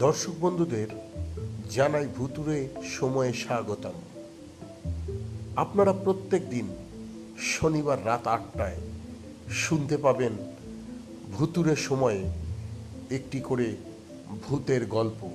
দর্শক বন্ধুদের জানাই ভুতুরে সময়ে স্বাগতম। আপনারা প্রত্যেক দিন শনিবার রাত আটটায় শুনতে পাবেন ভুতুরে সময়ে একটি করে ভূতের গল্প।